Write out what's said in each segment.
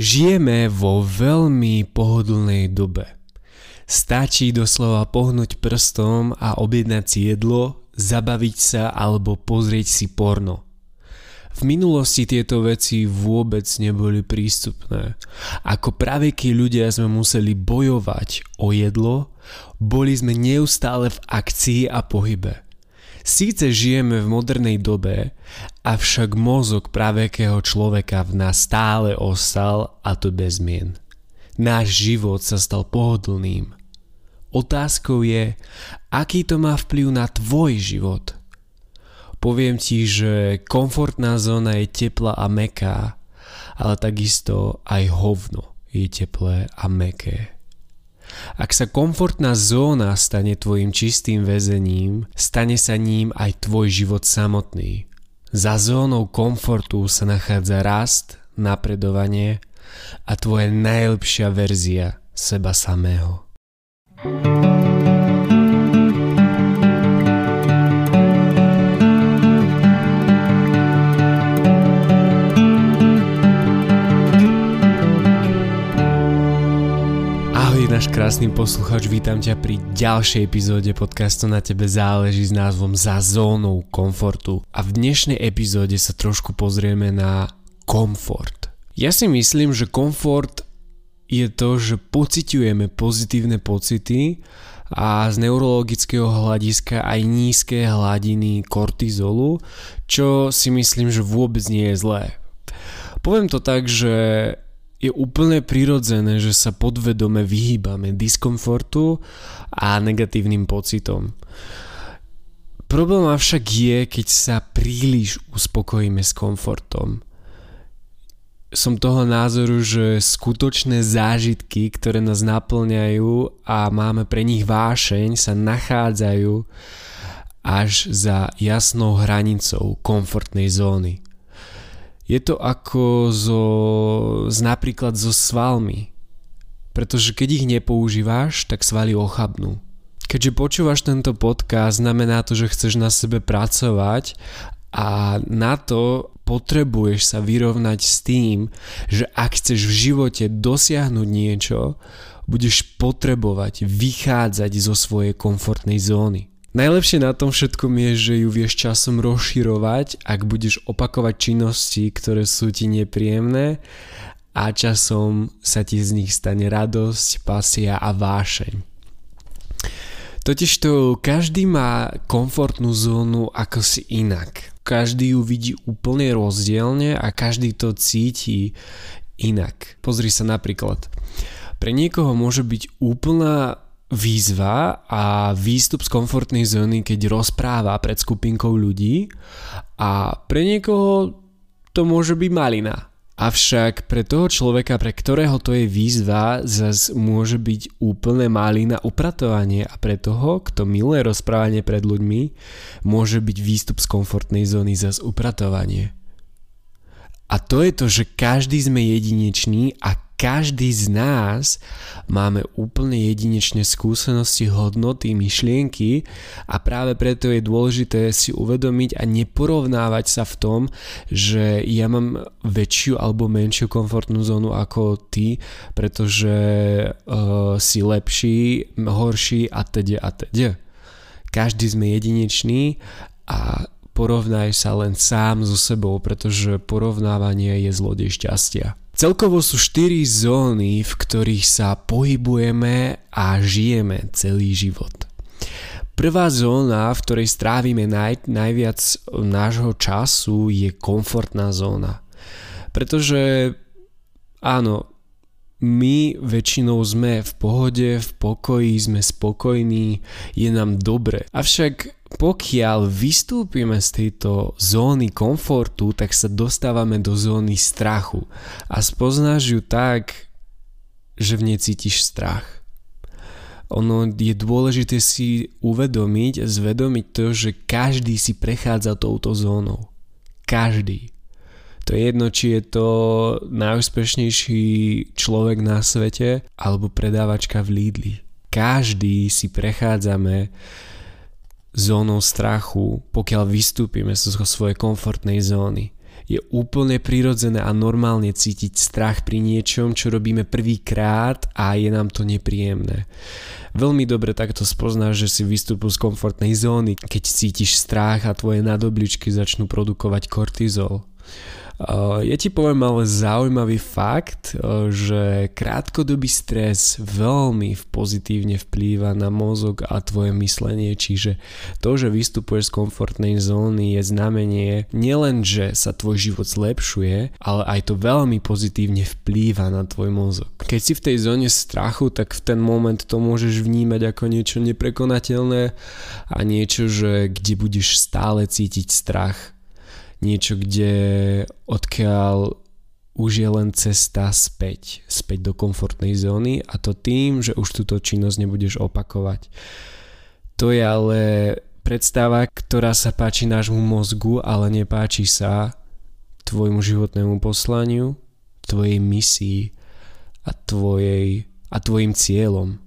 Žijeme vo veľmi pohodlnej dobe. Stačí doslova pohnúť prstom a objednať si jedlo, zabaviť sa alebo pozrieť si porno. V minulosti tieto veci vôbec neboli prístupné. Ako praveky ľudia sme museli bojovať o jedlo, boli sme neustále v akcii a pohybe. Síce žijeme v modernej dobe, avšak mozog pravekého človeka v nás stále ostal a to bez zmien. Náš život sa stal pohodlným. Otázkou je, aký to má vplyv na tvoj život. Poviem ti, že komfortná zóna je teplá a meká, ale takisto aj hovno je teplé a meké. Ak sa komfortná zóna stane tvojim čistým väzením, stane sa ním aj tvoj život samotný. Za zónou komfortu sa nachádza rast, napredovanie a tvoja najlepšia verzia seba samého. thank you náš krásny posluchač, vítam ťa pri ďalšej epizóde podcastu Na tebe záleží s názvom Za zónou komfortu. A v dnešnej epizóde sa trošku pozrieme na komfort. Ja si myslím, že komfort je to, že pociťujeme pozitívne pocity a z neurologického hľadiska aj nízke hladiny kortizolu, čo si myslím, že vôbec nie je zlé. Poviem to tak, že je úplne prirodzené, že sa podvedome vyhýbame diskomfortu a negatívnym pocitom. Problém avšak je, keď sa príliš uspokojíme s komfortom. Som toho názoru, že skutočné zážitky, ktoré nás naplňajú a máme pre nich vášeň, sa nachádzajú až za jasnou hranicou komfortnej zóny. Je to ako zo, z napríklad so svalmi. Pretože keď ich nepoužíváš, tak svaly ochabnú. Keďže počúvaš tento podcast, znamená to, že chceš na sebe pracovať a na to potrebuješ sa vyrovnať s tým, že ak chceš v živote dosiahnuť niečo, budeš potrebovať vychádzať zo svojej komfortnej zóny. Najlepšie na tom všetkom je, že ju vieš časom rozširovať, ak budeš opakovať činnosti, ktoré sú ti nepríjemné a časom sa ti z nich stane radosť, pasia a vášeň. Totižto každý má komfortnú zónu ako si inak. Každý ju vidí úplne rozdielne a každý to cíti inak. Pozri sa napríklad. Pre niekoho môže byť úplná výzva a výstup z komfortnej zóny, keď rozpráva pred skupinkou ľudí a pre niekoho to môže byť malina. Avšak pre toho človeka, pre ktorého to je výzva, zas môže byť úplne malina upratovanie a pre toho, kto miluje rozprávanie pred ľuďmi, môže byť výstup z komfortnej zóny zas upratovanie. A to je to, že každý sme jedinečný a každý z nás máme úplne jedinečné skúsenosti, hodnoty, myšlienky a práve preto je dôležité si uvedomiť a neporovnávať sa v tom, že ja mám väčšiu alebo menšiu komfortnú zónu ako ty, pretože uh, si lepší, horší a teda a teda. Každý sme jedinečný a porovnaj sa len sám so sebou, pretože porovnávanie je zlodej šťastia. Celkovo sú 4 zóny, v ktorých sa pohybujeme a žijeme celý život. Prvá zóna, v ktorej strávime naj, najviac nášho času, je komfortná zóna. Pretože áno, my väčšinou sme v pohode, v pokoji, sme spokojní, je nám dobre. Avšak pokiaľ vystúpime z tejto zóny komfortu, tak sa dostávame do zóny strachu a spoznáš ju tak, že v nej cítiš strach. Ono je dôležité si uvedomiť, zvedomiť to, že každý si prechádza touto zónou. Každý. To je jedno, či je to najúspešnejší človek na svete alebo predávačka v Lidli. Každý si prechádzame zónou strachu, pokiaľ vystúpime zo svojej komfortnej zóny. Je úplne prirodzené a normálne cítiť strach pri niečom, čo robíme prvýkrát a je nám to nepríjemné. Veľmi dobre takto spoznáš, že si vystúpil z komfortnej zóny, keď cítiš strach a tvoje nadobličky začnú produkovať kortizol. Uh, ja ti poviem ale zaujímavý fakt, uh, že krátkodobý stres veľmi pozitívne vplýva na mozog a tvoje myslenie, čiže to, že vystupuješ z komfortnej zóny je znamenie nielen, že sa tvoj život zlepšuje, ale aj to veľmi pozitívne vplýva na tvoj mozog. Keď si v tej zóne strachu, tak v ten moment to môžeš vnímať ako niečo neprekonateľné a niečo, že kde budeš stále cítiť strach niečo, kde odkiaľ už je len cesta späť, späť do komfortnej zóny a to tým, že už túto činnosť nebudeš opakovať. To je ale predstava, ktorá sa páči nášmu mozgu, ale nepáči sa tvojmu životnému poslaniu, tvojej misii a, tvojej, a tvojim cieľom.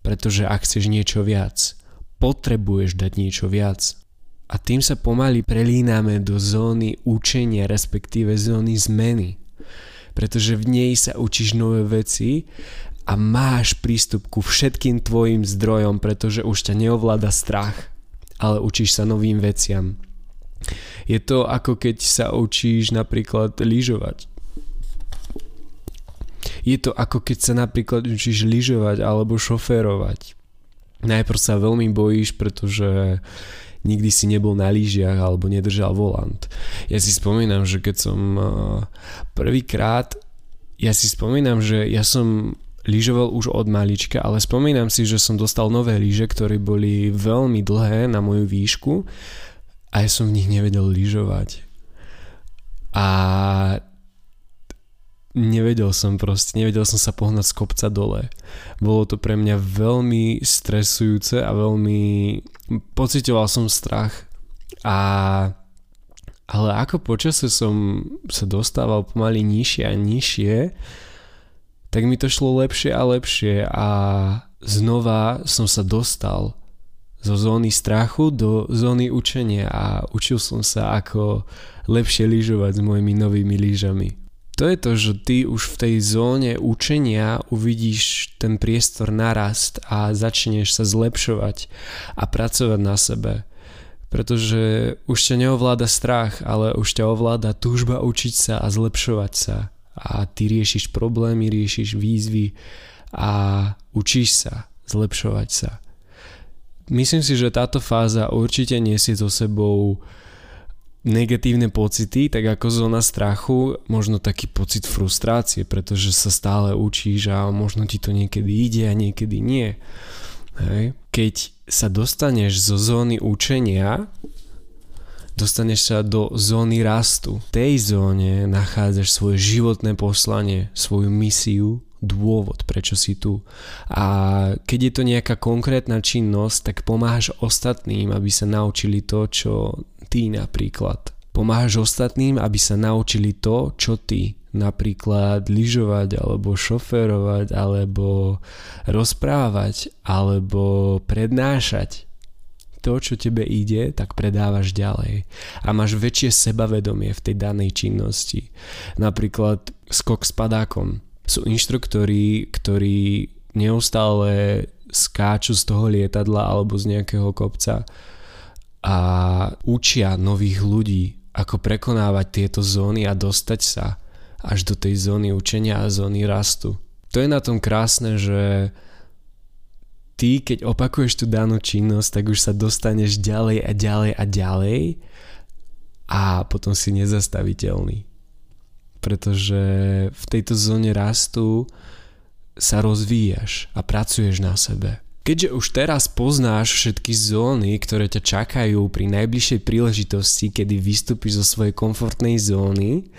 Pretože ak chceš niečo viac, potrebuješ dať niečo viac a tým sa pomaly prelíname do zóny učenia, respektíve zóny zmeny. Pretože v nej sa učíš nové veci a máš prístup ku všetkým tvojim zdrojom, pretože už ťa neovláda strach, ale učíš sa novým veciam. Je to ako keď sa učíš napríklad lyžovať. Je to ako keď sa napríklad učíš lyžovať alebo šoférovať. Najprv sa veľmi bojíš, pretože nikdy si nebol na lížiach alebo nedržal volant. Ja si spomínam, že keď som eh, prvýkrát, ja si spomínam, že ja som lyžoval už od malička, ale spomínam si, že som dostal nové lyže, ktoré boli veľmi dlhé na moju výšku a ja som v nich nevedel lyžovať. A nevedel som proste, nevedel som sa pohnať z kopca dole. Bolo to pre mňa veľmi stresujúce a veľmi pocitoval som strach a ale ako počase som sa dostával pomaly nižšie a nižšie, tak mi to šlo lepšie a lepšie a znova som sa dostal zo zóny strachu do zóny učenia a učil som sa ako lepšie lyžovať s mojimi novými lyžami to je to, že ty už v tej zóne učenia uvidíš ten priestor narast a začneš sa zlepšovať a pracovať na sebe. Pretože už ťa neovláda strach, ale už ťa ovláda túžba učiť sa a zlepšovať sa. A ty riešiš problémy, riešiš výzvy a učíš sa zlepšovať sa. Myslím si, že táto fáza určite nesie so sebou negatívne pocity, tak ako zóna strachu, možno taký pocit frustrácie, pretože sa stále učíš a možno ti to niekedy ide a niekedy nie. Hej. Keď sa dostaneš zo zóny učenia, dostaneš sa do zóny rastu. V tej zóne nachádzaš svoje životné poslanie, svoju misiu, dôvod, prečo si tu. A keď je to nejaká konkrétna činnosť, tak pomáhaš ostatným, aby sa naučili to, čo ty napríklad. Pomáhaš ostatným, aby sa naučili to, čo ty. Napríklad lyžovať, alebo šoférovať, alebo rozprávať, alebo prednášať. To, čo tebe ide, tak predávaš ďalej. A máš väčšie sebavedomie v tej danej činnosti. Napríklad skok s padákom. Sú inštruktori, ktorí neustále skáču z toho lietadla alebo z nejakého kopca a učia nových ľudí, ako prekonávať tieto zóny a dostať sa až do tej zóny učenia a zóny rastu. To je na tom krásne, že ty, keď opakuješ tú danú činnosť, tak už sa dostaneš ďalej a ďalej a ďalej a potom si nezastaviteľný. Pretože v tejto zóne rastu sa rozvíjaš a pracuješ na sebe. Keďže už teraz poznáš všetky zóny, ktoré ťa čakajú pri najbližšej príležitosti, kedy vystúpiš zo svojej komfortnej zóny,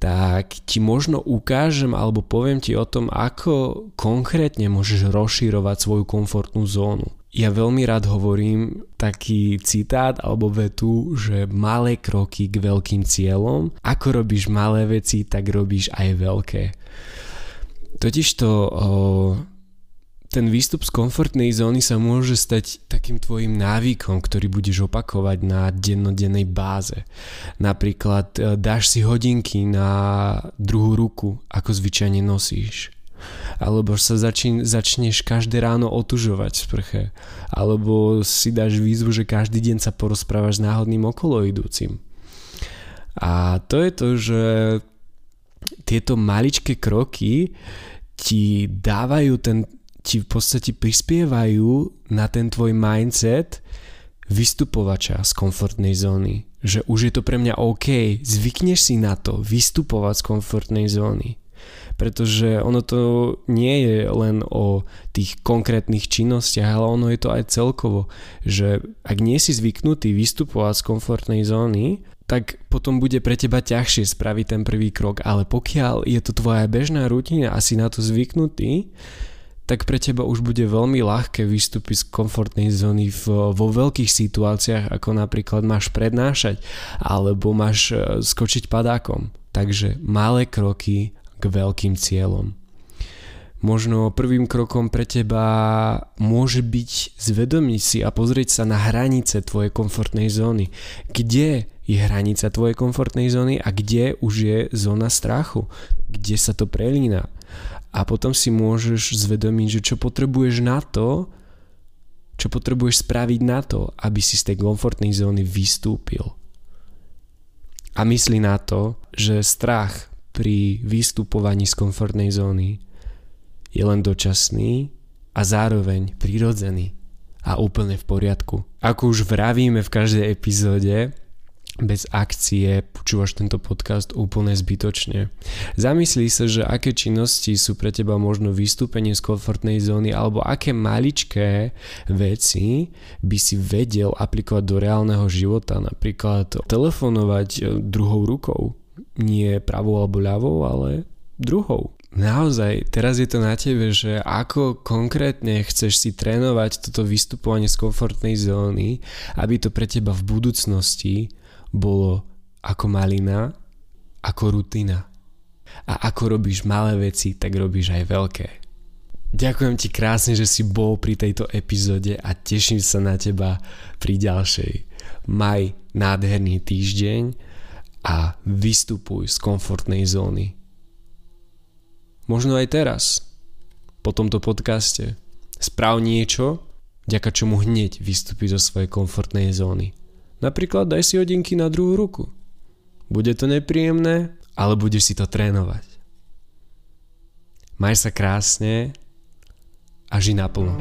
tak ti možno ukážem alebo poviem ti o tom, ako konkrétne môžeš rozšírovať svoju komfortnú zónu. Ja veľmi rád hovorím taký citát alebo vetu, že malé kroky k veľkým cieľom. Ako robíš malé veci, tak robíš aj veľké. Totižto ten výstup z komfortnej zóny sa môže stať takým tvojim návykom, ktorý budeš opakovať na dennodennej báze. Napríklad e, dáš si hodinky na druhú ruku, ako zvyčajne nosíš. Alebo sa začín, začneš každé ráno otužovať v sprche. Alebo si dáš výzvu, že každý deň sa porozprávaš s náhodným okoloidúcim. A to je to, že tieto maličké kroky ti dávajú ten, ti v podstate prispievajú na ten tvoj mindset vystupovača z komfortnej zóny. Že už je to pre mňa OK, zvykneš si na to vystupovať z komfortnej zóny. Pretože ono to nie je len o tých konkrétnych činnostiach, ale ono je to aj celkovo, že ak nie si zvyknutý vystupovať z komfortnej zóny, tak potom bude pre teba ťažšie spraviť ten prvý krok, ale pokiaľ je to tvoja bežná rutina a si na to zvyknutý, tak pre teba už bude veľmi ľahké vystúpiť z komfortnej zóny v, vo veľkých situáciách, ako napríklad máš prednášať alebo máš e, skočiť padákom. Takže malé kroky k veľkým cieľom. Možno prvým krokom pre teba môže byť zvedomiť si a pozrieť sa na hranice tvojej komfortnej zóny. Kde je hranica tvojej komfortnej zóny a kde už je zóna strachu? Kde sa to prelína? a potom si môžeš zvedomiť, že čo potrebuješ na to, čo potrebuješ spraviť na to, aby si z tej komfortnej zóny vystúpil. A myslí na to, že strach pri vystupovaní z komfortnej zóny je len dočasný a zároveň prirodzený a úplne v poriadku. Ako už vravíme v každej epizóde, bez akcie počúvaš tento podcast úplne zbytočne. Zamyslí sa, že aké činnosti sú pre teba možno vystúpenie z komfortnej zóny alebo aké maličké veci by si vedel aplikovať do reálneho života. Napríklad telefonovať e, druhou rukou. Nie pravou alebo ľavou, ale druhou. Naozaj, teraz je to na tebe, že ako konkrétne chceš si trénovať toto vystupovanie z komfortnej zóny, aby to pre teba v budúcnosti bolo ako malina, ako rutina. A ako robíš malé veci, tak robíš aj veľké. Ďakujem ti krásne, že si bol pri tejto epizóde a teším sa na teba pri ďalšej. Maj nádherný týždeň a vystupuj z komfortnej zóny. Možno aj teraz, po tomto podcaste, sprav niečo, vďaka čomu hneď vystúpiš zo svojej komfortnej zóny. Napríklad daj si hodinky na druhú ruku. Bude to nepríjemné, ale budeš si to trénovať. Maj sa krásne a ži naplno.